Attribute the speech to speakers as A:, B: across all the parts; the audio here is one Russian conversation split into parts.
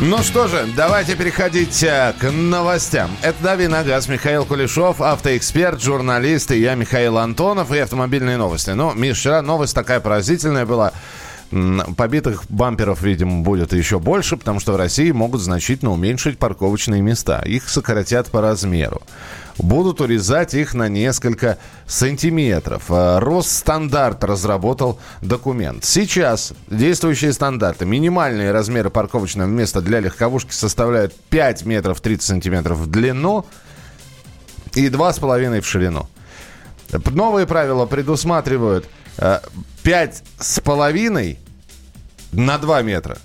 A: Ну что же, давайте переходить э, к новостям. Это «Дави на газ», Михаил Кулешов, автоэксперт, журналист, и я, Михаил Антонов, и автомобильные новости. Ну, Миш, вчера новость такая поразительная была. Побитых бамперов, видимо, будет еще больше, потому что в России могут значительно уменьшить парковочные места. Их сократят по размеру. Будут урезать их на несколько сантиметров. А, Росстандарт разработал документ. Сейчас действующие стандарты. Минимальные размеры парковочного места для легковушки составляют 5 метров 30 сантиметров в длину и 2,5 в ширину. Новые правила предусматривают э, пять с половиной на 2 метра.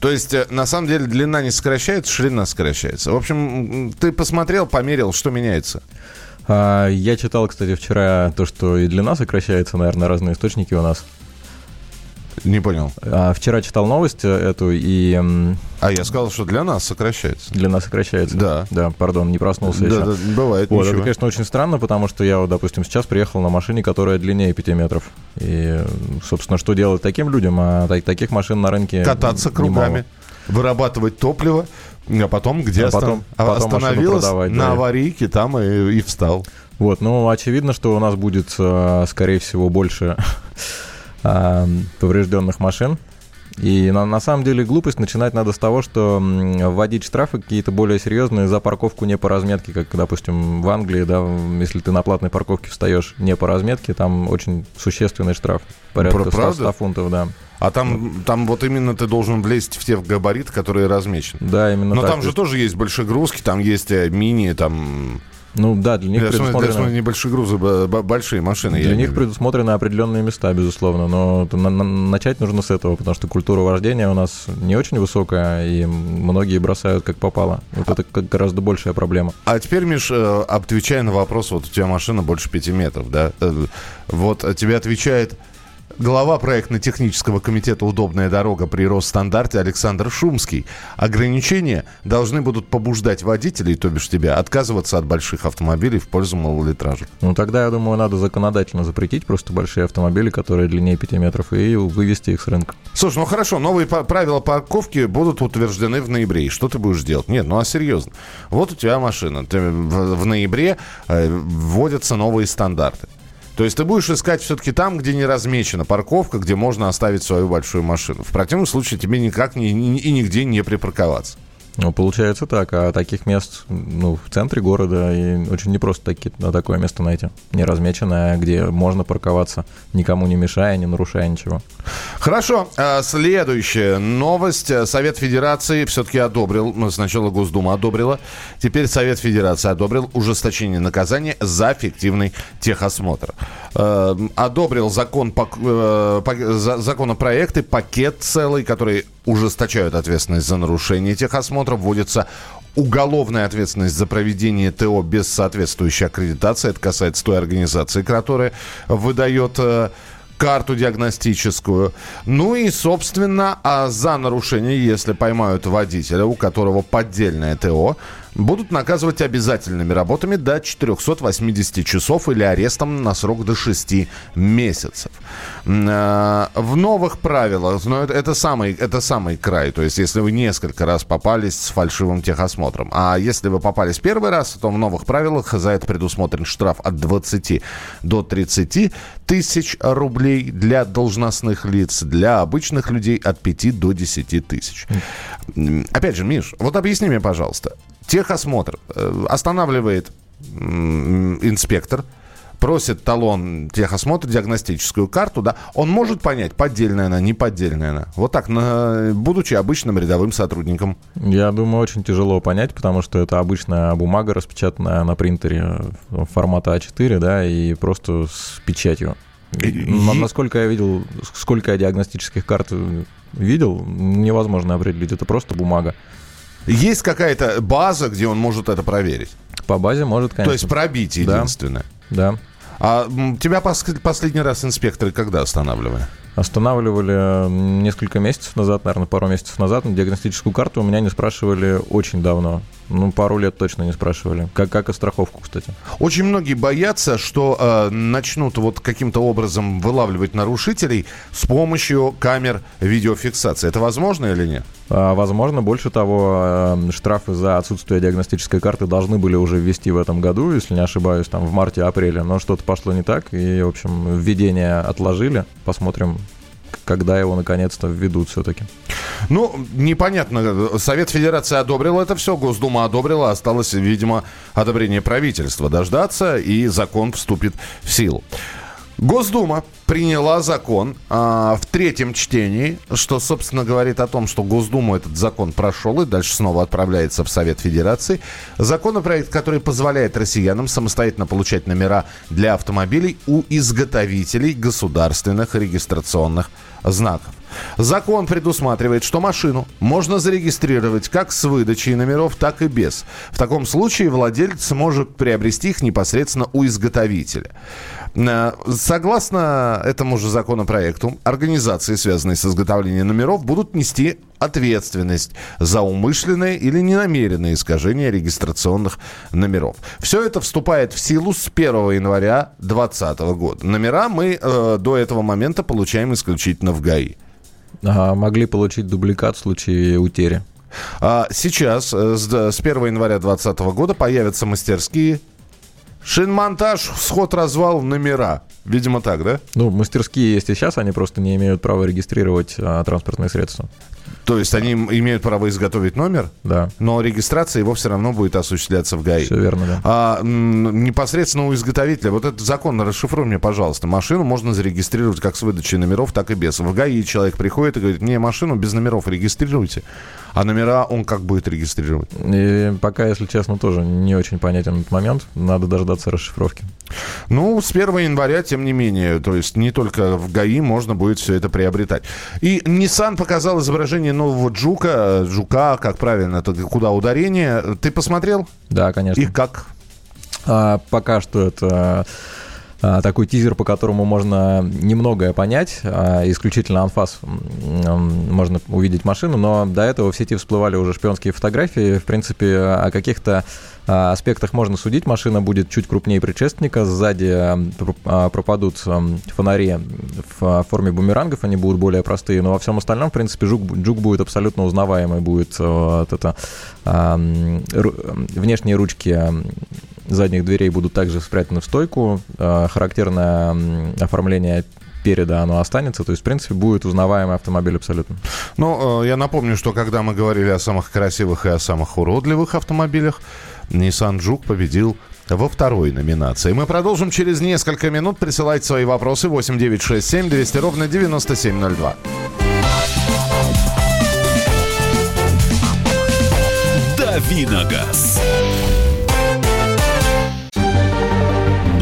A: То есть, э, на самом деле, длина не сокращается, ширина сокращается. В общем, ты посмотрел, померил, что меняется?
B: А, я читал, кстати, вчера то, что и длина сокращается, наверное, разные источники у нас.
A: Не понял.
B: А, вчера читал новость эту и...
A: А я сказал, что для нас сокращается.
B: Для нас сокращается?
A: Да.
B: Да, пардон, не проснулся да, еще.
A: Да, бывает,
B: вот, Это, конечно, очень странно, потому что я, вот, допустим, сейчас приехал на машине, которая длиннее 5 метров. И, собственно, что делать таким людям? А таких машин на рынке
A: Кататься кругами, немало. вырабатывать топливо, а потом где а потом, остан... потом остановилась на да. аварийке, там и, и встал.
B: Вот, ну, очевидно, что у нас будет, э, скорее всего, больше э, поврежденных машин. И на, на самом деле глупость начинать надо с того, что вводить штрафы какие-то более серьезные за парковку не по разметке, как, допустим, в Англии, да, если ты на платной парковке встаешь не по разметке, там очень существенный штраф, порядка 100, 100 фунтов, да.
A: А там, там вот именно ты должен влезть в те габариты, которые размечены.
B: Да, именно
A: Но
B: так.
A: там же тоже есть большегрузки, там есть э, мини, там
B: ну да, для них
A: я предусмотрено... Смотрю, небольшие грузы, большие машины.
B: Для них предусмотрены определенные места, безусловно, но на, на, начать нужно с этого, потому что культура вождения у нас не очень высокая, и многие бросают как попало. Вот это гораздо большая проблема.
A: А теперь, Миш, э, отвечая на вопрос, вот у тебя машина больше 5 метров, да? Э, вот тебе отвечает Глава проектно-технического комитета «Удобная дорога» при Росстандарте Александр Шумский. Ограничения должны будут побуждать водителей, то бишь тебя, отказываться от больших автомобилей в пользу малолитражек.
B: Ну, тогда, я думаю, надо законодательно запретить просто большие автомобили, которые длиннее 5 метров, и вывести их с рынка.
A: Слушай, ну хорошо, новые правила парковки будут утверждены в ноябре. И что ты будешь делать? Нет, ну а серьезно. Вот у тебя машина. Ты в, в ноябре э, вводятся новые стандарты. То есть ты будешь искать все-таки там, где не размечена парковка, где можно оставить свою большую машину. В противном случае тебе никак ни, ни, и нигде не припарковаться.
B: Ну, получается так. А таких мест ну, в центре города и очень непросто таки, на такое место найти. Не размеченное, где можно парковаться, никому не мешая, не нарушая ничего.
A: Хорошо. А, следующая новость. Совет Федерации все-таки одобрил, ну, сначала Госдума одобрила, теперь Совет Федерации одобрил ужесточение наказания за фиктивный техосмотр. А, одобрил закон, э, законопроекты, пакет целый, который ужесточают ответственность за нарушение техосмотра, вводится уголовная ответственность за проведение ТО без соответствующей аккредитации. Это касается той организации, которая выдает э, карту диагностическую. Ну и, собственно, а за нарушение, если поймают водителя, у которого поддельное ТО, будут наказывать обязательными работами до 480 часов или арестом на срок до 6 месяцев. Э, в новых правилах, но это, это, самый, это самый край, то есть если вы несколько раз попались с фальшивым техосмотром, а если вы попались первый раз, то в новых правилах за это предусмотрен штраф от 20 до 30 тысяч рублей для должностных лиц, для обычных людей от 5 до 10 тысяч. Опять же, Миш, вот объясни мне, пожалуйста, техосмотр э, останавливает инспектор, просит талон техосмотра, диагностическую карту, да, он может понять, поддельная она, не поддельная она. Вот так, на, будучи обычным рядовым сотрудником.
B: Я думаю, очень тяжело понять, потому что это обычная бумага, распечатанная на принтере формата А4, да, и просто с печатью. И... Насколько я видел, сколько я диагностических карт видел, невозможно определить. Это просто бумага.
A: Есть какая-то база, где он может это проверить?
B: По базе может, конечно.
A: То есть пробить единственное?
B: Да. да.
A: А тебя пос- последний раз инспекторы когда останавливали?
B: Останавливали несколько месяцев назад, наверное, пару месяцев назад. На диагностическую карту у меня не спрашивали очень давно. Ну, пару лет точно не спрашивали. Как, как и страховку, кстати.
A: Очень многие боятся, что э, начнут вот каким-то образом вылавливать нарушителей с помощью камер видеофиксации. Это возможно или нет?
B: А, возможно, больше того, э, штрафы за отсутствие диагностической карты должны были уже ввести в этом году, если не ошибаюсь, там в марте-апреле, но что-то пошло не так, и, в общем, введение отложили. Посмотрим, когда его наконец-то введут все-таки.
A: Ну, непонятно. Совет Федерации одобрил это все, Госдума одобрила, осталось, видимо, одобрение правительства дождаться, и закон вступит в силу. Госдума приняла закон а, в третьем чтении, что, собственно, говорит о том, что Госдуму этот закон прошел и дальше снова отправляется в Совет Федерации. Законопроект, который позволяет россиянам самостоятельно получать номера для автомобилей у изготовителей государственных регистрационных знаков. Закон предусматривает, что машину можно зарегистрировать как с выдачей номеров, так и без. В таком случае владелец сможет приобрести их непосредственно у изготовителя. Э, согласно этому же законопроекту, организации, связанные с изготовлением номеров, будут нести ответственность за умышленное или ненамеренное искажение регистрационных номеров. Все это вступает в силу с 1 января 2020 года. Номера мы э, до этого момента получаем исключительно в ГАИ.
B: А могли получить дубликат в случае утери.
A: А сейчас, э, с 1 января 2020 года, появятся мастерские Шинмонтаж, сход-развал, номера. Видимо, так, да?
B: Ну, мастерские есть и сейчас, они просто не имеют права регистрировать а, транспортные средства.
A: То есть они имеют право изготовить номер,
B: да.
A: но регистрация его все равно будет осуществляться в ГАИ.
B: Все верно, да.
A: А непосредственно у изготовителя, вот этот закон, расшифруй мне, пожалуйста, машину можно зарегистрировать как с выдачей номеров, так и без. В ГАИ человек приходит и говорит, мне машину без номеров регистрируйте. А номера он как будет регистрировать?
B: И пока, если честно, тоже не очень понятен этот момент. Надо дождаться расшифровки.
A: Ну, с 1 января, тем не менее, то есть не только в ГАИ можно будет все это приобретать. И Nissan показал изображение нового Джука, Жука, как правильно, это куда ударение. Ты посмотрел?
B: Да, конечно.
A: И как?
B: А, пока что это такой тизер, по которому можно немногое понять. А, исключительно анфас можно увидеть машину, но до этого в сети всплывали уже шпионские фотографии. В принципе, о каких-то а, аспектах можно судить. Машина будет чуть крупнее предшественника. Сзади пропадут фонари в форме бумерангов, они будут более простые. Но во всем остальном, в принципе, жук, жук будет абсолютно узнаваемый. Будет вот это, внешние ручки задних дверей будут также спрятаны в стойку. А, характерное оформление переда оно останется. То есть, в принципе, будет узнаваемый автомобиль абсолютно.
A: Ну, э, я напомню, что когда мы говорили о самых красивых и о самых уродливых автомобилях, Nissan Juke победил во второй номинации. Мы продолжим через несколько минут. Присылайте свои вопросы 8967 200 ровно 9702.
C: Давиногаз.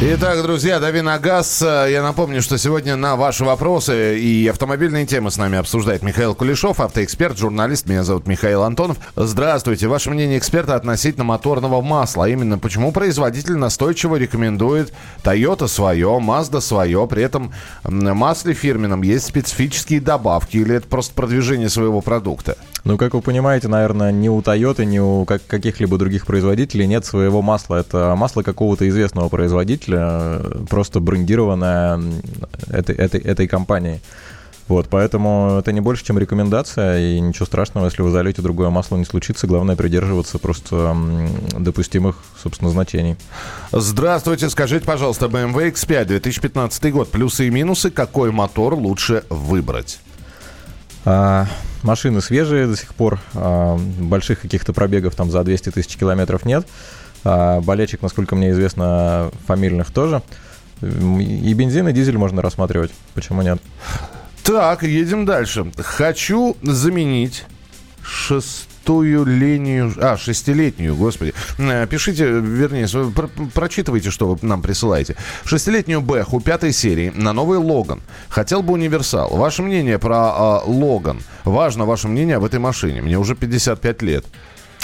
A: Итак, друзья, дави на газ. Я напомню, что сегодня на ваши вопросы и автомобильные темы с нами обсуждает Михаил Кулешов, автоэксперт, журналист. Меня зовут Михаил Антонов. Здравствуйте. Ваше мнение эксперта относительно моторного масла. А именно, почему производитель настойчиво рекомендует Toyota свое, Mazda свое. При этом в масле фирменном есть специфические добавки или это просто продвижение своего продукта?
B: Ну, как вы понимаете, наверное, ни у Toyota, ни у каких-либо других производителей нет своего масла. Это масло какого-то известного производителя, просто брендированное этой, этой, этой компанией. Вот, поэтому это не больше, чем рекомендация, и ничего страшного, если вы зальете другое масло, не случится. Главное придерживаться просто допустимых, собственно, значений.
A: Здравствуйте, скажите, пожалуйста, BMW X5 2015 год, плюсы и минусы, какой мотор лучше выбрать?
B: А, машины свежие до сих пор, а, больших каких-то пробегов там за 200 тысяч километров нет. А, болельщик, насколько мне известно, фамильных тоже. И бензин, и дизель можно рассматривать. Почему нет?
A: Так, едем дальше. Хочу заменить шестую линию... А, шестилетнюю, господи. Э, пишите, вернее, про прочитывайте, что вы нам присылаете. Шестилетнюю Бэху пятой серии на новый Логан. Хотел бы универсал. Ваше мнение про э, Логан. Важно ваше мнение об этой машине. Мне уже 55 лет.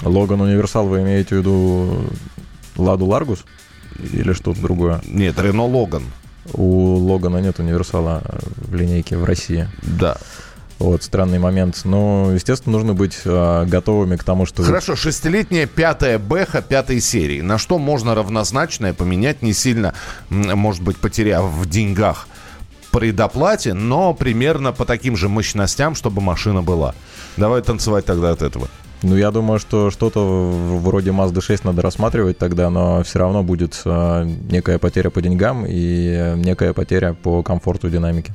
B: Логан универсал вы имеете в виду Ладу Ларгус? Или что-то другое?
A: Нет, Рено Логан.
B: У Логана нет универсала в линейке в России.
A: Да.
B: Вот, странный момент. Но, естественно, нужно быть э, готовыми к тому, что...
A: Хорошо, шестилетняя пятая Бэха пятой серии. На что можно равнозначное поменять, не сильно, может быть, потеряв в деньгах при доплате, но примерно по таким же мощностям, чтобы машина была. Давай танцевать тогда от этого.
B: Ну, я думаю, что что-то вроде Mazda 6 надо рассматривать тогда, но все равно будет э, некая потеря по деньгам и некая потеря по комфорту динамики.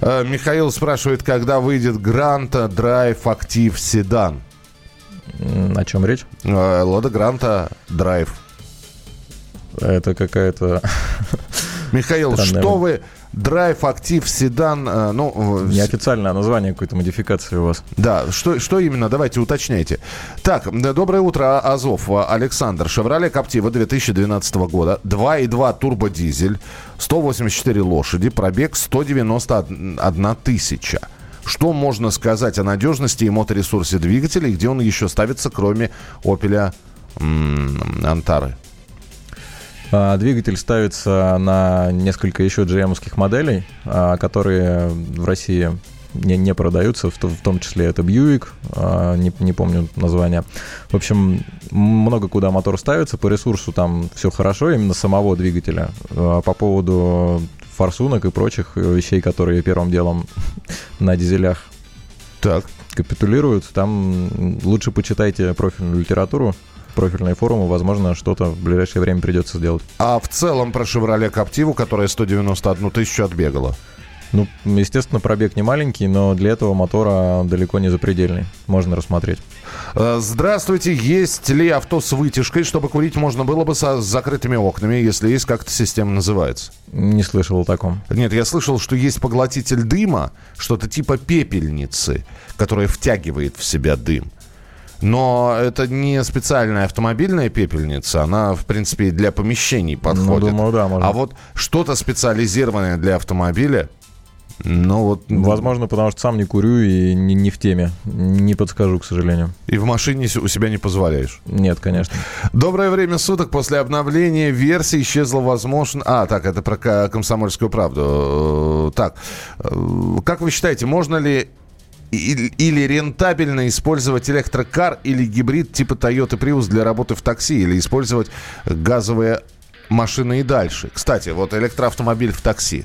A: Э, Михаил спрашивает, когда выйдет Гранта Drive Active Седан?
B: О чем речь?
A: Э, Лада Гранта Drive.
B: Это какая-то...
A: Михаил, что вы Драйв, Актив, Седан, э, ну...
B: Неофициальное название какой-то модификации у вас.
A: Да, что, что именно? Давайте уточняйте. Так, доброе утро, Азов. Александр. Шевроле Каптива 2012 года. 2,2 турбодизель, 184 лошади, пробег 191 тысяча. Что можно сказать о надежности и моторесурсе двигателя, и где он еще ставится, кроме Opel Антары?
B: А, двигатель ставится на несколько еще GM-овских моделей, а, которые в России не, не продаются, в, в том числе это Buick, а, не, не помню название. В общем, много куда мотор ставится, по ресурсу там все хорошо, именно самого двигателя. По поводу форсунок и прочих вещей, которые первым делом на дизелях так. капитулируют, там лучше почитайте профильную литературу, профильные форумы, возможно, что-то в ближайшее время придется сделать.
A: А в целом про Chevrolet Captiva, которая 191 тысячу отбегала?
B: Ну, естественно, пробег не маленький, но для этого мотора далеко не запредельный. Можно рассмотреть.
A: Э, здравствуйте. Есть ли авто с вытяжкой, чтобы курить можно было бы с закрытыми окнами, если есть, как эта система называется?
B: Не слышал о таком.
A: Нет, я слышал, что есть поглотитель дыма, что-то типа пепельницы, которая втягивает в себя дым. Но это не специальная автомобильная пепельница, она, в принципе, для помещений подходит. Ну, думаю, да, можно. А вот что-то специализированное для автомобиля, ну вот...
B: Возможно, потому что сам не курю и не, не в теме. Не подскажу, к сожалению.
A: И в машине у себя не позволяешь?
B: Нет, конечно.
A: Доброе время суток. После обновления версии исчезла возможно... А, так, это про комсомольскую правду. Так, э, как вы считаете, можно ли или рентабельно использовать электрокар или гибрид типа Toyota Prius для работы в такси или использовать газовые машины и дальше. Кстати, вот электроавтомобиль в такси.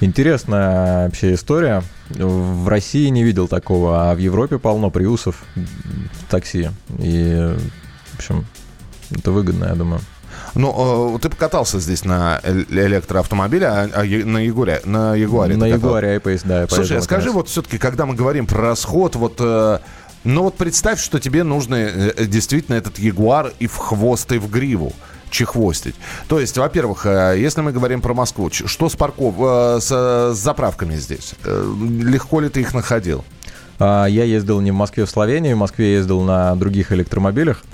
B: Интересная вообще история. В России не видел такого, а в Европе полно приусов в такси. И, в общем, это выгодно, я думаю.
A: Ну, э, ты покатался здесь на электроавтомобиле, а, а на Ягуаре, на Ягуаре.
B: На Ягуаре iPace, да.
A: Слушай, а скажи, вот все-таки, когда мы говорим про расход, вот... Э, ну вот представь, что тебе нужно э, действительно этот Ягуар и в хвост, и в гриву чехвостить. То есть, во-первых, если мы говорим про Москву, что с парков, с заправками здесь? Легко ли ты их находил?
B: А, я ездил не в Москве, в Словении. В Москве ездил на других электромобилях.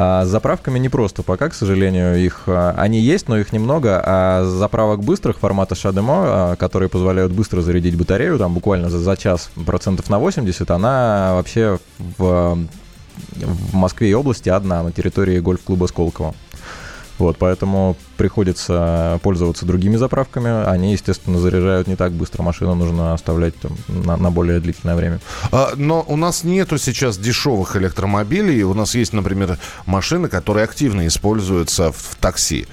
B: А с заправками непросто пока, к сожалению. Их, а, они есть, но их немного. А заправок быстрых формата Шадемо, а, которые позволяют быстро зарядить батарею, там буквально за, за час процентов на 80, она вообще в, в Москве и области одна на территории гольф-клуба Сколково. Вот, поэтому приходится пользоваться другими заправками. Они, естественно, заряжают не так быстро. Машину нужно оставлять там, на, на более длительное время.
A: А, но у нас нету сейчас дешевых электромобилей. У нас есть, например, машины, которые активно используются в, в такси.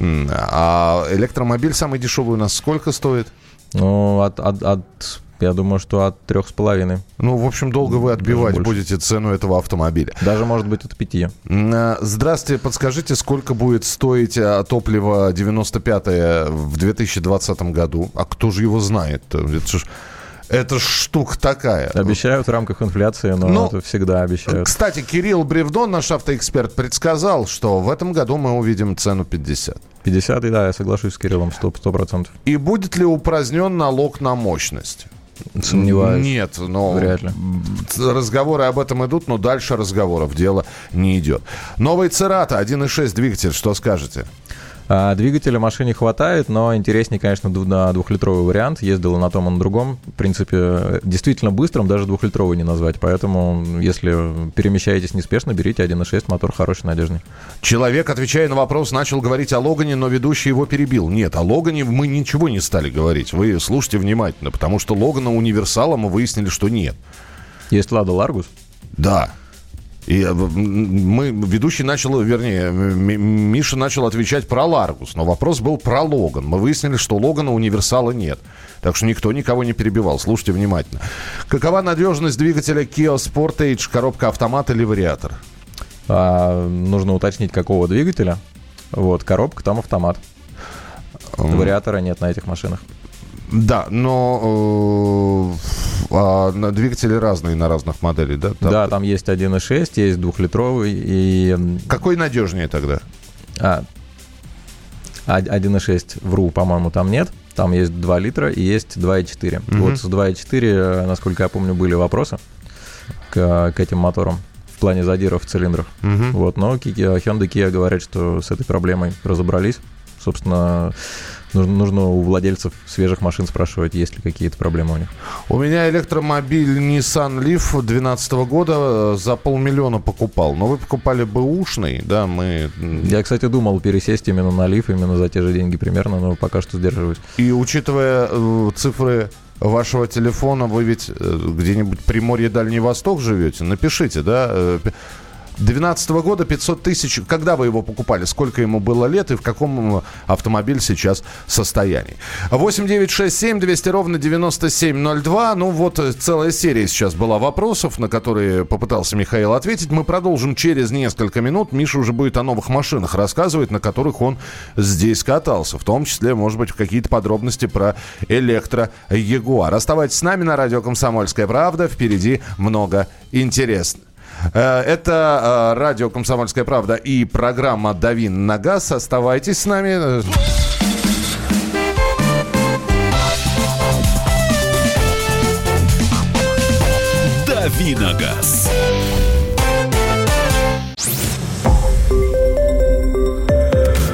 A: А электромобиль самый дешевый у нас сколько стоит?
B: Ну, от, от, от Я думаю, что от трех с половиной.
A: Ну, в общем, долго вы отбивать будете цену этого автомобиля.
B: Даже, может быть, от пяти.
A: А, здравствуйте, подскажите, сколько будет стоить а, топливо 95-е в 2020 году? А кто же его знает? Это же это штука такая.
B: Обещают в рамках инфляции, но ну, это всегда обещают.
A: Кстати, Кирилл Бревдон, наш автоэксперт, предсказал, что в этом году мы увидим цену 50.
B: 50, да, я соглашусь с Кириллом, 100%. 100%.
A: И будет ли упразднен налог на мощность?
B: Сомневаюсь.
A: Нет, но
B: Вряд ли.
A: разговоры об этом идут, но дальше разговоров дело не идет. Новый Церата 1.6 двигатель, что скажете?
B: А, двигателя машине хватает, но интереснее, конечно, двухлитровый вариант. Ездила на том и на другом. В принципе, действительно быстрым даже двухлитровый не назвать. Поэтому, если перемещаетесь неспешно, берите 1.6, мотор хороший, надежный.
A: Человек, отвечая на вопрос, начал говорить о Логане, но ведущий его перебил. Нет, о Логане мы ничего не стали говорить. Вы слушайте внимательно, потому что Логана универсала мы выяснили, что нет.
B: Есть Лада Ларгус?
A: Да. И э, мы, ведущий начал, вернее, Миша начал отвечать про Ларгус, но вопрос был про Логан. Мы выяснили, что Логана универсала нет. Так что никто никого не перебивал. Слушайте внимательно. Какова надежность двигателя Kia Sportage, коробка автомат или вариатор?
B: А, нужно уточнить, какого двигателя. Вот, коробка, там автомат. Вариатора нет на этих машинах.
A: Да, но э, двигатели разные на разных моделях, да?
B: Там... Да, там есть 1.6, есть двухлитровый и...
A: Какой надежнее тогда?
B: А, 1.6, вру, по-моему, там нет. Там есть 2 литра и есть 2.4. Угу. Вот с 2.4, насколько я помню, были вопросы к, к этим моторам в плане задиров в цилиндрах. Угу. Вот, но Hyundai Kia говорят, что с этой проблемой разобрались. Собственно, Нужно, нужно у владельцев свежих машин спрашивать, есть ли какие-то проблемы у них.
A: У меня электромобиль Nissan Leaf 2012 года э, за полмиллиона покупал. Но вы покупали бэушный, да, мы...
B: Я, кстати, думал пересесть именно на Leaf, именно за те же деньги примерно, но пока что сдерживаюсь.
A: И учитывая э, цифры вашего телефона, вы ведь э, где-нибудь Приморье Дальний Восток живете? Напишите, да? Э, 2012 года 500 тысяч. Когда вы его покупали? Сколько ему было лет и в каком автомобиль сейчас состоянии? 8 9 6 7 200 ровно 9702. Ну вот э, целая серия сейчас была вопросов, на которые попытался Михаил ответить. Мы продолжим через несколько минут. Миша уже будет о новых машинах рассказывать, на которых он здесь катался. В том числе, может быть, какие-то подробности про электро Ягуар. Оставайтесь с нами на радио «Комсомольская правда». Впереди много интересного. Э, это э, радио «Комсомольская правда» и программа «Давин на газ». Оставайтесь с нами.
C: «Дави на газ».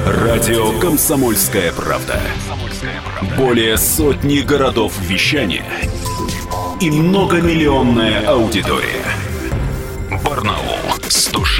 C: Радио «Комсомольская правда». Более сотни городов вещания и многомиллионная аудитория.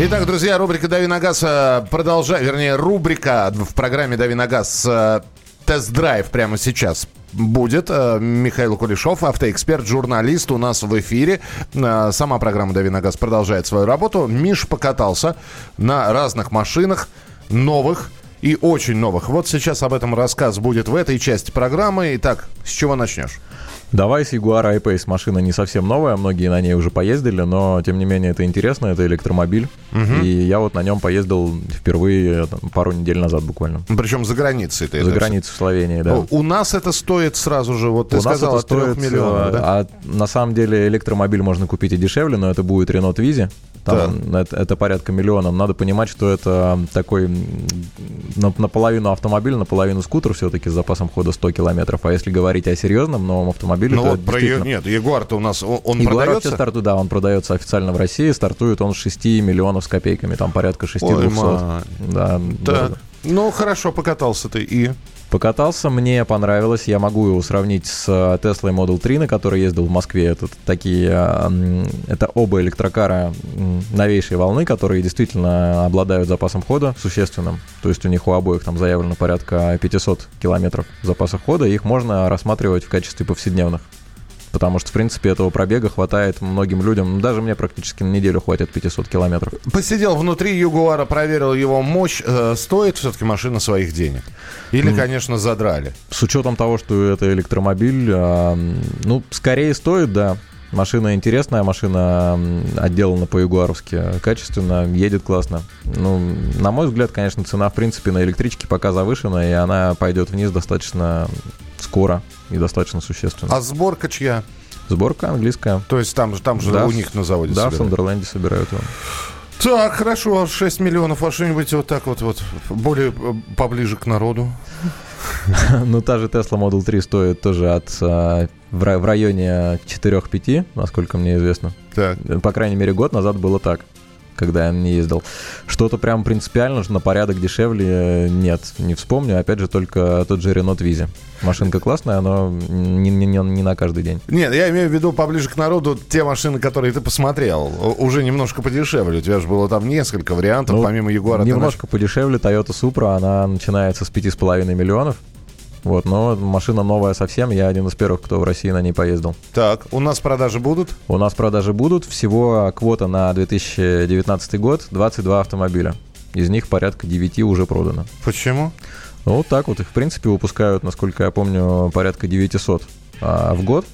A: Итак, друзья, рубрика «Дави на газ» э, продолжает, вернее, рубрика в программе «Дави на газ» э, тест-драйв прямо сейчас будет. Э, Михаил Кулешов, автоэксперт, журналист у нас в эфире. Сама программа «Дави на газ» продолжает свою работу. Миш покатался на разных машинах, новых и очень новых. Вот сейчас об этом рассказ будет в этой части программы. Итак, с чего начнешь?
B: Давай с Jaguar I-Pace. Машина не совсем новая, многие на ней уже поездили, но тем не менее это интересно, это электромобиль. Угу. И я вот на нем поездил впервые там, пару недель назад буквально.
A: Причем за границей ты
B: За границей в Словении, да.
A: У нас это стоит сразу же, вот ты У сказал, нас это от 3 миллионов, да?
B: А на самом деле электромобиль можно купить и дешевле, но это будет Renault Twizy. Там да. это, это порядка миллиона. Надо понимать, что это такой наполовину автомобиль, наполовину скутер все-таки с запасом хода 100 километров. А если говорить о серьезном новом автомобиле, ну, то вот
A: про действительно... Нет, Ягуар-то у нас, он, он
B: Ягуар
A: продается?
B: Старту, да, он продается официально в России. Стартует он с 6 миллионов с копейками, там порядка 6 Ой, 200.
A: Да, да. Ну, хорошо, покатался ты и...
B: Покатался, мне понравилось. Я могу его сравнить с Tesla Model 3, на которой ездил в Москве. Это такие, это оба электрокара новейшей волны, которые действительно обладают запасом хода существенным. То есть у них у обоих там заявлено порядка 500 километров запаса хода. Их можно рассматривать в качестве повседневных потому что, в принципе, этого пробега хватает многим людям. Ну, даже мне практически на неделю хватит 500 километров.
A: Посидел внутри Ягуара, проверил его мощь. Э, стоит все-таки машина своих денег? Или, конечно, задрали?
B: С учетом того, что это электромобиль, э, ну, скорее стоит, да. Машина интересная, машина отделана по-ягуаровски качественно, едет классно. Ну, на мой взгляд, конечно, цена, в принципе, на электричке пока завышена, и она пойдет вниз достаточно скоро и достаточно существенно.
A: А сборка чья?
B: Сборка английская.
A: То есть там, там же да, у них на заводе
B: Да, собирают. в Сандерленде собирают его.
A: Так, хорошо, 6 миллионов, а что-нибудь вот так вот, вот более э, поближе к народу?
B: Ну, та же Tesla Model 3 стоит тоже от а, в районе 4-5, насколько мне известно. Так. По крайней мере, год назад было так когда я не ездил. Что-то прям принципиально, на порядок дешевле э, нет, не вспомню. Опять же, только тот же Renault Twizy. Машинка классная, но не, не, не на каждый день.
A: Нет, я имею в виду поближе к народу те машины, которые ты посмотрел, уже немножко подешевле. У тебя же было там несколько вариантов, ну, помимо Ягуара.
B: Немножко наш... подешевле Toyota Supra, она начинается с 5,5 миллионов. Вот, но машина новая совсем, я один из первых, кто в России на ней поездил.
A: Так, у нас продажи будут?
B: У нас продажи будут. Всего квота на 2019 год 22 автомобиля. Из них порядка 9 уже продано.
A: Почему?
B: Ну, вот так вот. Их, в принципе, выпускают, насколько я помню, порядка 900 а, в год.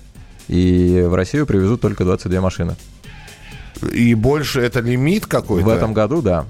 B: И в Россию привезут только 22 машины.
A: И больше это лимит какой-то?
B: В этом году, да.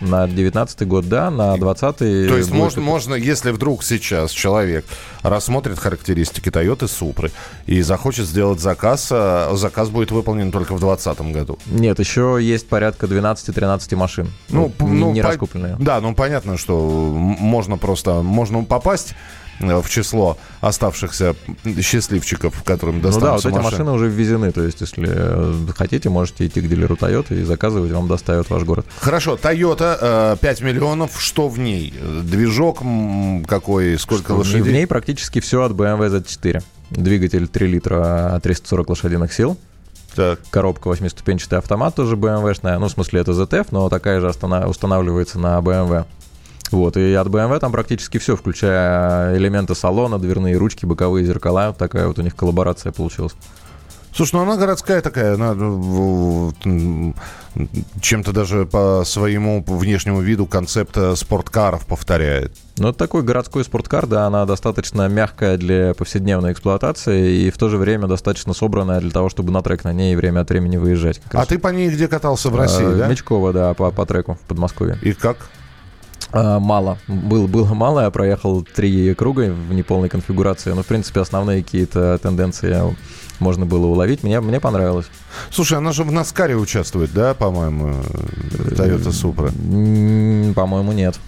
B: На 19 год, да, на 20 То
A: есть можно, можно, если вдруг сейчас человек рассмотрит характеристики Toyota Supra и захочет сделать заказ, э, заказ будет выполнен только в 2020 году.
B: Нет, еще есть порядка 12-13 машин. Ну, ну, не, по... раскупленные.
A: Да, ну понятно, что можно просто, можно попасть в число оставшихся счастливчиков, которым достанутся Ну да, вот
B: эти машины. машины уже ввезены, то есть если э, хотите, можете идти к дилеру Toyota и заказывать, вам доставят ваш город.
A: Хорошо, Toyota 5 э, миллионов, что в ней? Движок какой, сколько что лошадей?
B: В ней практически все от BMW Z4. Двигатель 3 литра, 340 лошадиных сил. Так. Коробка восьмиступенчатый автомат тоже BMW-шная. Ну, в смысле, это ZF, но такая же устанавливается на BMW. Вот, и от BMW там практически все, включая элементы салона, дверные ручки, боковые зеркала. Такая вот у них коллаборация получилась.
A: Слушай, ну она городская такая, она чем-то даже по своему внешнему виду концепта спорткаров повторяет.
B: Ну, такой городской спорткар, да, она достаточно мягкая для повседневной эксплуатации и в то же время достаточно собранная для того, чтобы на трек на ней время от времени выезжать.
A: А ты по ней где катался в России, а, да?
B: Мечково, да, по, по треку в Подмосковье.
A: И как?
B: А, мало. Был, было мало, я проехал три круга в неполной конфигурации, но, в принципе, основные какие-то тенденции можно было уловить. Мне, мне понравилось.
A: Слушай, она же в Наскаре участвует, да, по-моему, Toyota Supra?
B: По-моему, нет.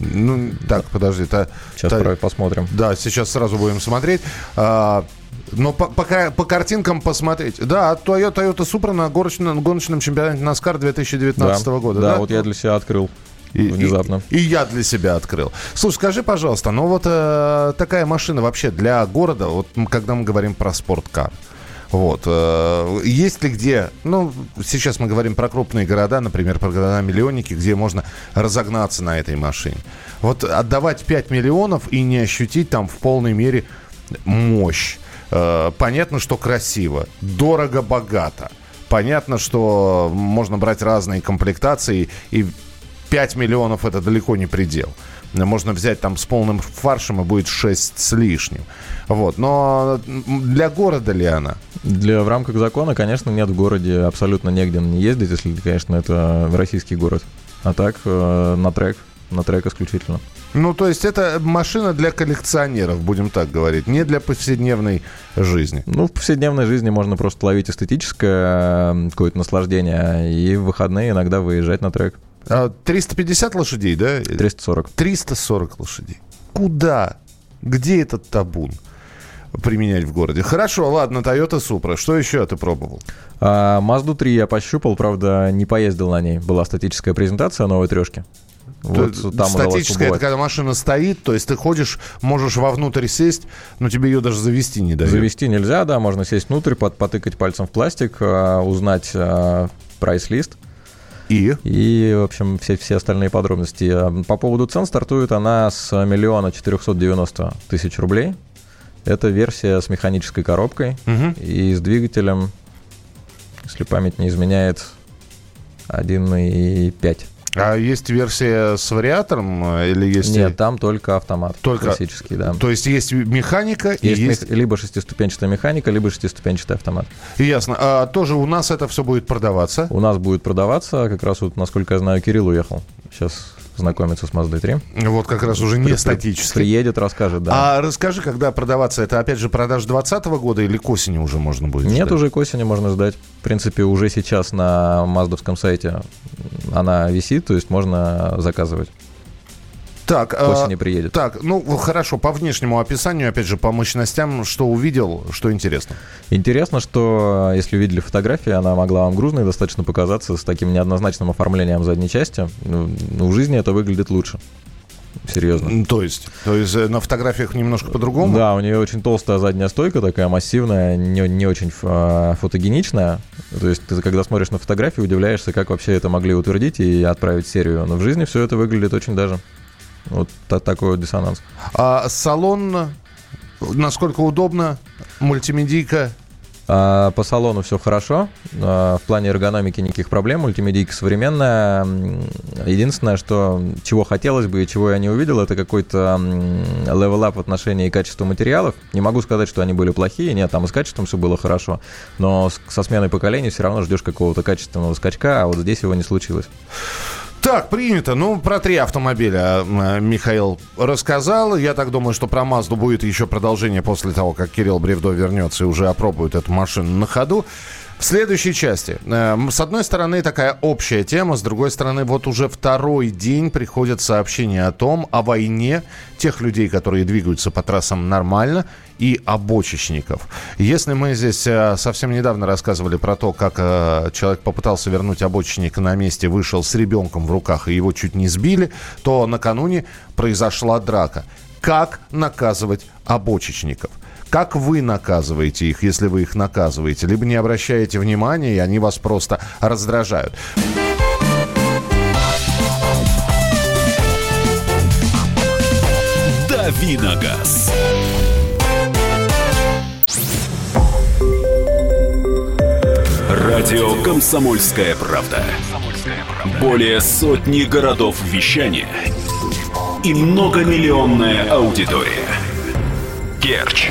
A: Ну, так, подожди. Та,
B: сейчас та, посмотрим.
A: Да, сейчас сразу будем смотреть. А, но по, по, по картинкам посмотреть. Да, Toyota, Toyota Supra на гоночном, гоночном чемпионате NASCAR 2019
B: да,
A: года.
B: Да, да, вот я для себя открыл. И, Внезапно.
A: И, и я для себя открыл. Слушай, скажи, пожалуйста, ну вот э, такая машина вообще для города, вот когда мы говорим про спорткар, вот. Э, есть ли где, ну, сейчас мы говорим про крупные города, например, про города-миллионники, где можно разогнаться на этой машине. Вот отдавать 5 миллионов и не ощутить там в полной мере мощь. Э, понятно, что красиво, дорого-богато. Понятно, что можно брать разные комплектации и 5 миллионов это далеко не предел. Можно взять там с полным фаршем и будет 6 с лишним. Вот. Но для города ли она?
B: Для, в рамках закона, конечно, нет в городе абсолютно негде не ездить, если, конечно, это российский город. А так, э, на трек, на трек исключительно.
A: Ну, то есть это машина для коллекционеров, будем так говорить, не для повседневной жизни.
B: Ну, в повседневной жизни можно просто ловить эстетическое э, какое-то наслаждение и в выходные иногда выезжать на трек.
A: 350 а, лошадей, да?
B: 340.
A: 340 лошадей. Куда? Где этот табун? применять в городе. Хорошо, ладно, Toyota Supra. Что еще ты пробовал?
B: А, Mazda 3 я пощупал, правда, не поездил на ней. Была статическая презентация новой трешки.
A: Вот там Статическая, это когда машина стоит, то есть ты ходишь, можешь вовнутрь сесть, но тебе ее даже завести не дают.
B: Завести нельзя, да, можно сесть внутрь, под, потыкать пальцем в пластик, а, узнать а, прайс-лист.
A: И?
B: И, в общем, все, все остальные подробности. По поводу цен стартует она с миллиона четырехсот девяносто тысяч рублей. Это версия с механической коробкой угу. и с двигателем, если память не изменяет, 1,5.
A: А есть версия с вариатором э, или есть...
B: Нет, там только автомат. Только классический, да.
A: То есть есть механика
B: есть и есть... либо шестиступенчатая механика, либо шестиступенчатый автомат.
A: Ясно. А тоже у нас это все будет продаваться?
B: У нас будет продаваться. Как раз вот, насколько я знаю, Кирилл уехал. Сейчас знакомиться с Mazda 3.
A: Вот как раз уже не при, статически.
B: Приедет, расскажет, да.
A: А расскажи, когда продаваться, это опять же продаж 2020 года или к осени уже можно будет
B: Нет, ждать? уже к осени можно ждать. В принципе, уже сейчас на маздовском сайте она висит, то есть можно заказывать.
A: Так,
B: к осени а, приедет.
A: Так, ну хорошо, по внешнему описанию, опять же, по мощностям, что увидел, что интересно?
B: Интересно, что если видели фотографии, она могла вам грузной достаточно показаться с таким неоднозначным оформлением задней части. Ну, ну в жизни это выглядит лучше. Серьезно.
A: То есть, то есть э, на фотографиях немножко по-другому?
B: Да, у нее очень толстая задняя стойка, такая массивная, не, не очень а, фотогеничная. То есть ты когда смотришь на фотографии, удивляешься, как вообще это могли утвердить и отправить серию. Но в жизни все это выглядит очень даже. Вот такой вот диссонанс.
A: А салон, насколько удобно? Мультимедийка?
B: А, по салону все хорошо. А, в плане эргономики никаких проблем. Мультимедийка современная. Единственное, что чего хотелось бы и чего я не увидел, это какой-то level-up в отношении качества материалов. Не могу сказать, что они были плохие. Нет, там и с качеством все было хорошо. Но со сменой поколений все равно ждешь какого-то качественного скачка, а вот здесь его не случилось.
A: Так, принято. Ну, про три автомобиля э, Михаил рассказал. Я так думаю, что про Мазду будет еще продолжение после того, как Кирилл Бревдо вернется и уже опробует эту машину на ходу. В следующей части. Э, с одной стороны, такая общая тема, с другой стороны, вот уже второй день приходят сообщения о том, о войне тех людей, которые двигаются по трассам нормально, и обочечников. Если мы здесь э, совсем недавно рассказывали про то, как э, человек попытался вернуть обочечника на месте, вышел с ребенком в руках и его чуть не сбили, то накануне произошла драка. Как наказывать обочечников? Как вы наказываете их, если вы их наказываете? Либо не обращаете внимания, и они вас просто раздражают.
C: Давиногаз. Радио «Комсомольская правда». Более сотни городов вещания и многомиллионная аудитория. Керчь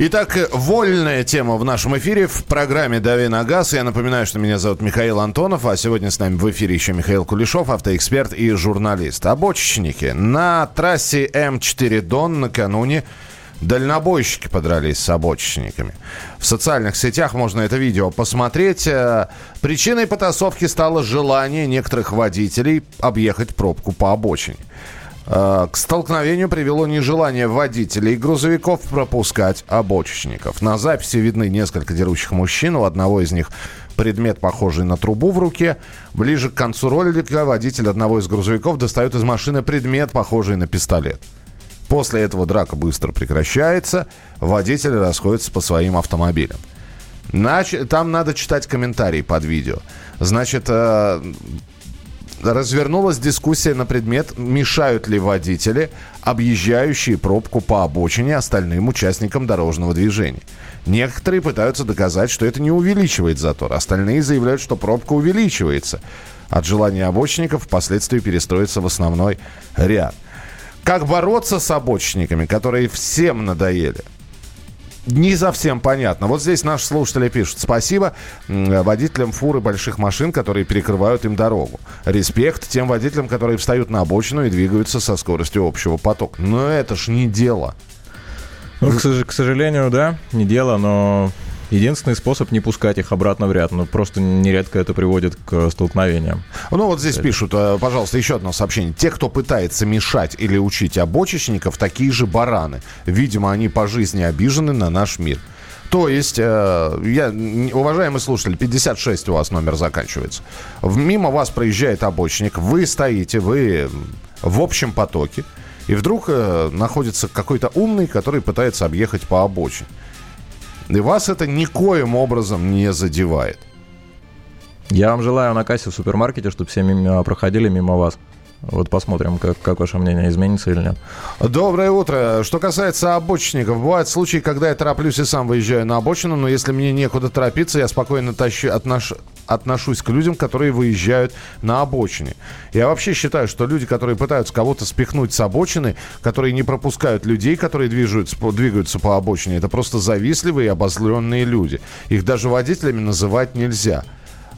A: Итак, вольная тема в нашем эфире в программе «Дави на газ». Я напоминаю, что меня зовут Михаил Антонов, а сегодня с нами в эфире еще Михаил Кулешов, автоэксперт и журналист. Обочечники. На трассе М4 Дон накануне дальнобойщики подрались с обочечниками. В социальных сетях можно это видео посмотреть. Э, причиной потасовки стало желание некоторых водителей объехать пробку по обочине. Э, к столкновению привело нежелание водителей грузовиков пропускать обочечников. На записи видны несколько дерущих мужчин. У одного из них предмет, похожий на трубу в руке. Ближе к концу ролика водитель одного из грузовиков достает из машины предмет, похожий на пистолет. После этого драка быстро прекращается. Водители расходятся по своим автомобилям. Значит, там надо читать комментарии под видео. Значит, э, развернулась дискуссия на предмет, мешают ли водители, объезжающие пробку по обочине остальным участникам дорожного движения. Некоторые пытаются доказать, что это не увеличивает затор. Остальные заявляют, что пробка увеличивается. От желания обочинников впоследствии перестроиться в основной ряд. Как бороться с обочниками, которые всем надоели? Не совсем понятно. Вот здесь наши слушатели пишут. Спасибо водителям фуры больших машин, которые перекрывают им дорогу. Респект тем водителям, которые встают на обочину и двигаются со скоростью общего потока. Но это ж не дело.
B: Ну, к, сожалению, да, не дело, но Единственный способ не пускать их обратно в ряд. Ну, просто нередко это приводит к столкновениям.
A: Ну, вот здесь пишут, э, пожалуйста, еще одно сообщение. Те, кто пытается мешать или учить обочечников, такие же бараны. Видимо, они по жизни обижены на наш мир. То есть, э, я, уважаемый слушатель, 56 у вас номер заканчивается. Мимо вас проезжает обочник, вы стоите, вы в общем потоке, и вдруг э, находится какой-то умный, который пытается объехать по обочине. И вас это никоим образом не задевает.
B: Я вам желаю на кассе в супермаркете, чтобы все мимо, проходили мимо вас. Вот посмотрим, как, как ваше мнение изменится или нет.
A: Доброе утро. Что касается обочинников, бывают случаи, когда я тороплюсь и сам выезжаю на обочину, но если мне некуда торопиться, я спокойно тащу, отнош, отношусь к людям, которые выезжают на обочине. Я вообще считаю, что люди, которые пытаются кого-то спихнуть с обочины, которые не пропускают людей, которые движутся, двигаются по обочине, это просто завистливые и обозленные люди. Их даже водителями называть нельзя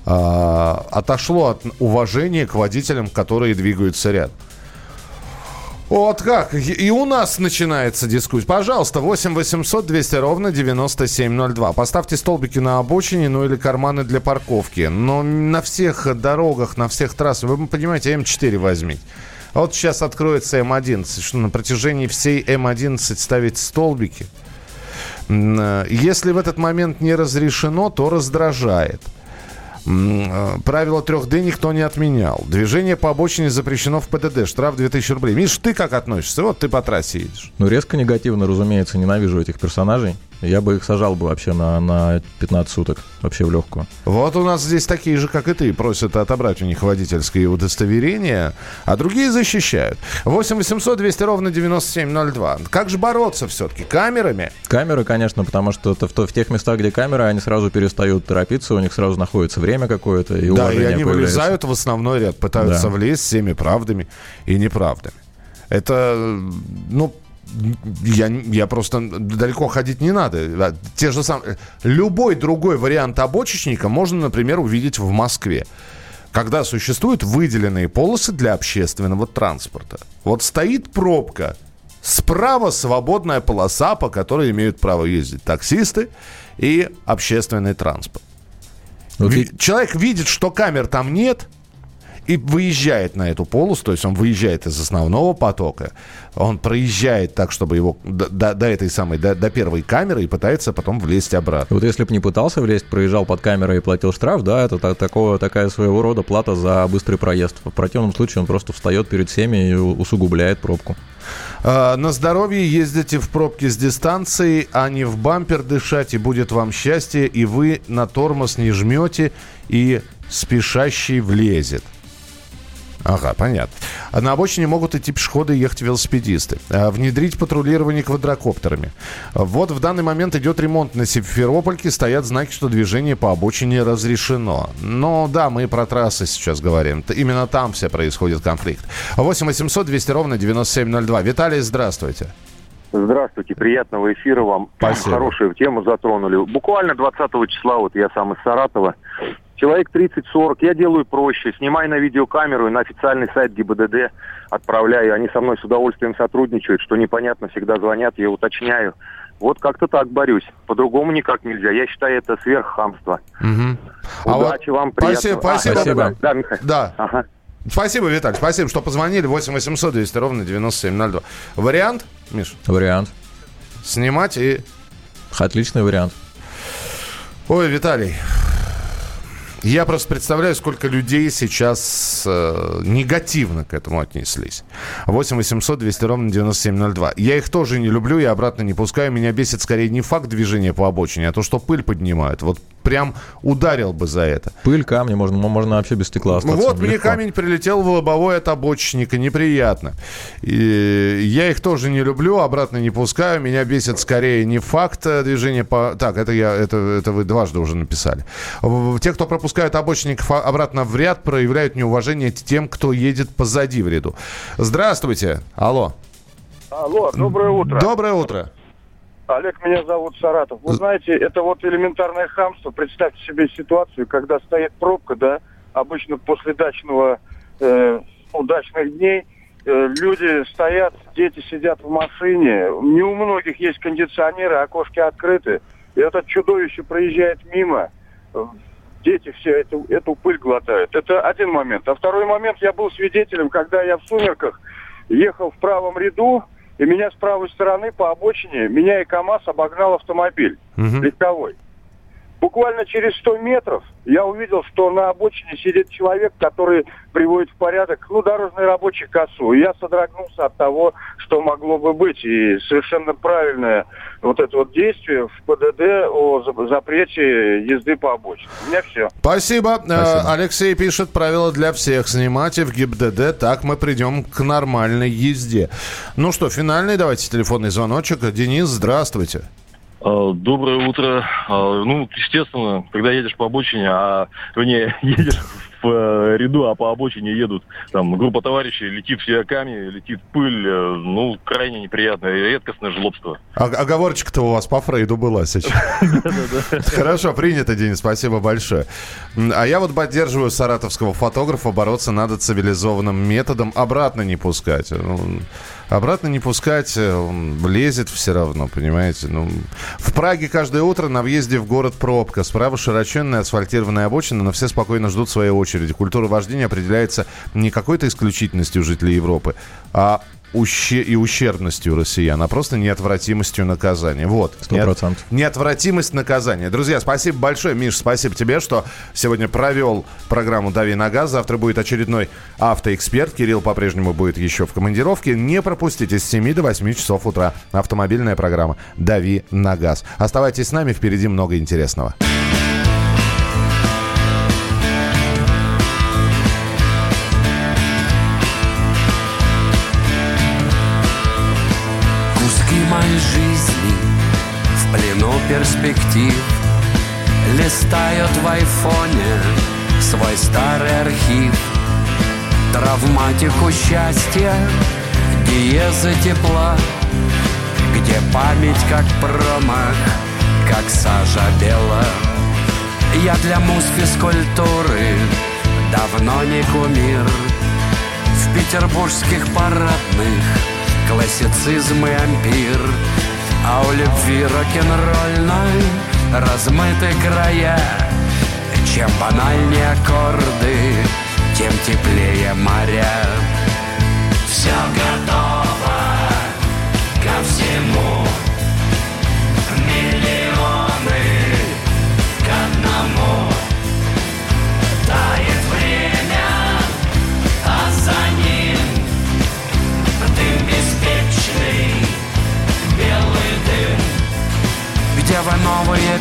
A: э, отошло от уважения к водителям, которые двигаются рядом. Вот как. И у нас начинается дискуссия. Пожалуйста, 8 800 200 ровно 9702. Поставьте столбики на обочине, ну или карманы для парковки. Но на всех дорогах, на всех трассах, вы понимаете, М4 возьмите. А вот сейчас откроется М11, что на протяжении всей М11 ставить столбики. Э, если в этот момент не разрешено, то раздражает. Э, правило 3D никто не отменял. Движение по обочине запрещено в ПДД. Штраф 2000 рублей. Миш, ты как относишься? Вот ты по трассе едешь.
B: Ну, резко негативно, разумеется, ненавижу этих персонажей. Я бы их сажал бы вообще на, на 15 суток, вообще в легкую.
A: Вот у нас здесь такие же, как и ты, просят отобрать у них водительские удостоверения, а другие защищают. 8 800 200 ровно 9702. Как же бороться все-таки? Камерами?
B: Камеры, конечно, потому что в, в тех местах, где камеры, они сразу перестают торопиться, у них сразу находится время какое-то, и
A: Да, и они появляется. вылезают в основной ряд, пытаются да. влезть всеми правдами и неправдами. Это, ну, я, я просто далеко ходить не надо. Те же самые, любой другой вариант обочечника можно, например, увидеть в Москве. Когда существуют выделенные полосы для общественного транспорта. Вот стоит пробка, справа свободная полоса, по которой имеют право ездить таксисты и общественный транспорт. Вот Человек видит, что камер там нет – и выезжает на эту полосу, то есть он выезжает из основного потока, он проезжает так, чтобы его до, до, этой самой, до, до первой камеры и пытается потом влезть обратно.
B: Вот если бы не пытался влезть, проезжал под камерой и платил штраф, да, это так, такого, такая своего рода плата за быстрый проезд. В противном случае он просто встает перед всеми и усугубляет пробку.
A: А, на здоровье ездите в пробке с дистанцией, а не в бампер дышать, и будет вам счастье, и вы на тормоз не жмете, и спешащий влезет. Ага, понятно. На обочине могут идти пешеходы и ехать велосипедисты. А внедрить патрулирование квадрокоптерами. Вот в данный момент идет ремонт на Симферопольке. Стоят знаки, что движение по обочине разрешено. Но да, мы про трассы сейчас говорим. Именно там все происходит конфликт. 8 800 200 ровно 9702. Виталий, здравствуйте.
D: Здравствуйте, приятного эфира вам.
A: Спасибо.
D: Хорошую тему затронули. Буквально 20 числа, вот я сам из Саратова, человек 30-40, я делаю проще, снимаю на видеокамеру и на официальный сайт ГИБДД отправляю. Они со мной с удовольствием сотрудничают, что непонятно, всегда звонят, я уточняю. Вот как-то так борюсь. По-другому никак нельзя. Я считаю, это сверххамство.
A: Угу. Удачи а вам, приятного. Спасибо, спасибо. А, спасибо. Да, Михаил. Да. Ага. Спасибо, Виталий. Спасибо, что позвонили. 8 800 200 ровно 9702. Вариант, Миш?
B: Вариант.
A: Снимать и...
B: Отличный вариант.
A: Ой, Виталий, я просто представляю, сколько людей сейчас э, негативно к этому отнеслись. 8 800 200 ровно 9702. Я их тоже не люблю, я обратно не пускаю. Меня бесит скорее не факт движения по обочине, а то, что пыль поднимают. Вот прям ударил бы за это.
B: Пыль, камни, можно, можно вообще без стекла остаться.
A: Вот легко. мне камень прилетел в лобовой от обочинника, неприятно. И я их тоже не люблю, обратно не пускаю. Меня бесит скорее не факт э, движения по... Так, это, я, это, это вы дважды уже написали. Те, кто пропускают обочинников обратно в ряд, проявляют неуважение тем, кто едет позади в ряду. Здравствуйте. Алло.
E: Алло, доброе утро.
A: Доброе утро.
E: Олег, меня зовут Саратов. Вы знаете, это вот элементарное хамство. Представьте себе ситуацию, когда стоит пробка, да, обычно после дачного, э, удачных дней, э, люди стоят, дети сидят в машине, не у многих есть кондиционеры, окошки открыты, и этот чудовище проезжает мимо, дети все эту, эту пыль глотают. Это один момент. А второй момент, я был свидетелем, когда я в сумерках ехал в правом ряду, и меня с правой стороны по обочине, меня и КАМАЗ обогнал автомобиль угу. легковой. Буквально через 100 метров я увидел, что на обочине сидит человек, который приводит в порядок, ну, дорожный рабочий косу. И я содрогнулся от того, что могло бы быть. И совершенно правильное вот это вот действие в ПДД о запрете езды по обочине. У меня все.
A: Спасибо. Спасибо. Э, Алексей пишет правила для всех. Снимайте в ГИБДД, так мы придем к нормальной езде. Ну что, финальный давайте телефонный звоночек. Денис, здравствуйте.
F: А, доброе утро. А, ну, естественно, когда едешь по обочине, а вернее, едешь в э, ряду, а по обочине едут там группа товарищей, летит все камни, летит пыль, э, ну, крайне неприятное, редкостное жлобство.
A: А, оговорочка-то у вас по Фрейду была сейчас. Хорошо, принято, Денис, спасибо большое. А я вот поддерживаю саратовского фотографа, бороться надо цивилизованным методом, обратно не пускать. Обратно не пускать, э, он лезет все равно, понимаете. Ну, в Праге каждое утро на въезде в город пробка. Справа широченная асфальтированная обочина, но все спокойно ждут своей очереди. Культура вождения определяется не какой-то исключительностью жителей Европы, а уще- и ущербностью россиян, а просто неотвратимостью наказания. Вот.
B: Сто процентов.
A: Неотвратимость наказания. Друзья, спасибо большое. Миш, спасибо тебе, что сегодня провел программу «Дави на газ». Завтра будет очередной автоэксперт. Кирилл по-прежнему будет еще в командировке. Не пропустите с 7 до 8 часов утра. Автомобильная программа «Дави на газ». Оставайтесь с нами, впереди много интересного.
G: Перспектив. Листают в айфоне свой старый архив Травматику счастья, диезы тепла Где память как промах, как сажа бела Я для муз физкультуры давно не кумир В петербургских парадных классицизм и ампир а у любви рок-н-ролльной размыты края. Чем банальнее аккорды, тем теплее моря. Все готово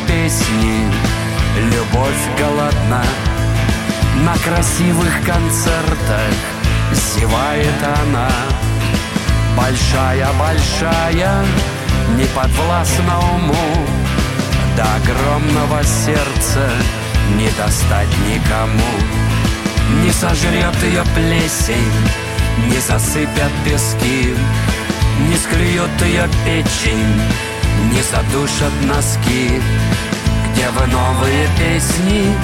G: песни, любовь голодна На красивых концертах зевает она. Большая-большая, не подвластна уму До огромного сердца не достать никому. Не сожрет ее плесень, не засыпят пески Не скриет ее печень не задушат носки. Где вы новые песни,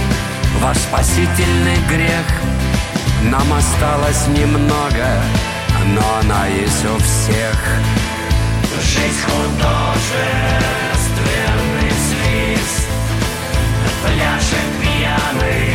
G: ваш спасительный грех. Нам осталось немного, но она есть у всех. Жизнь художественный свист. Пляшет пьяный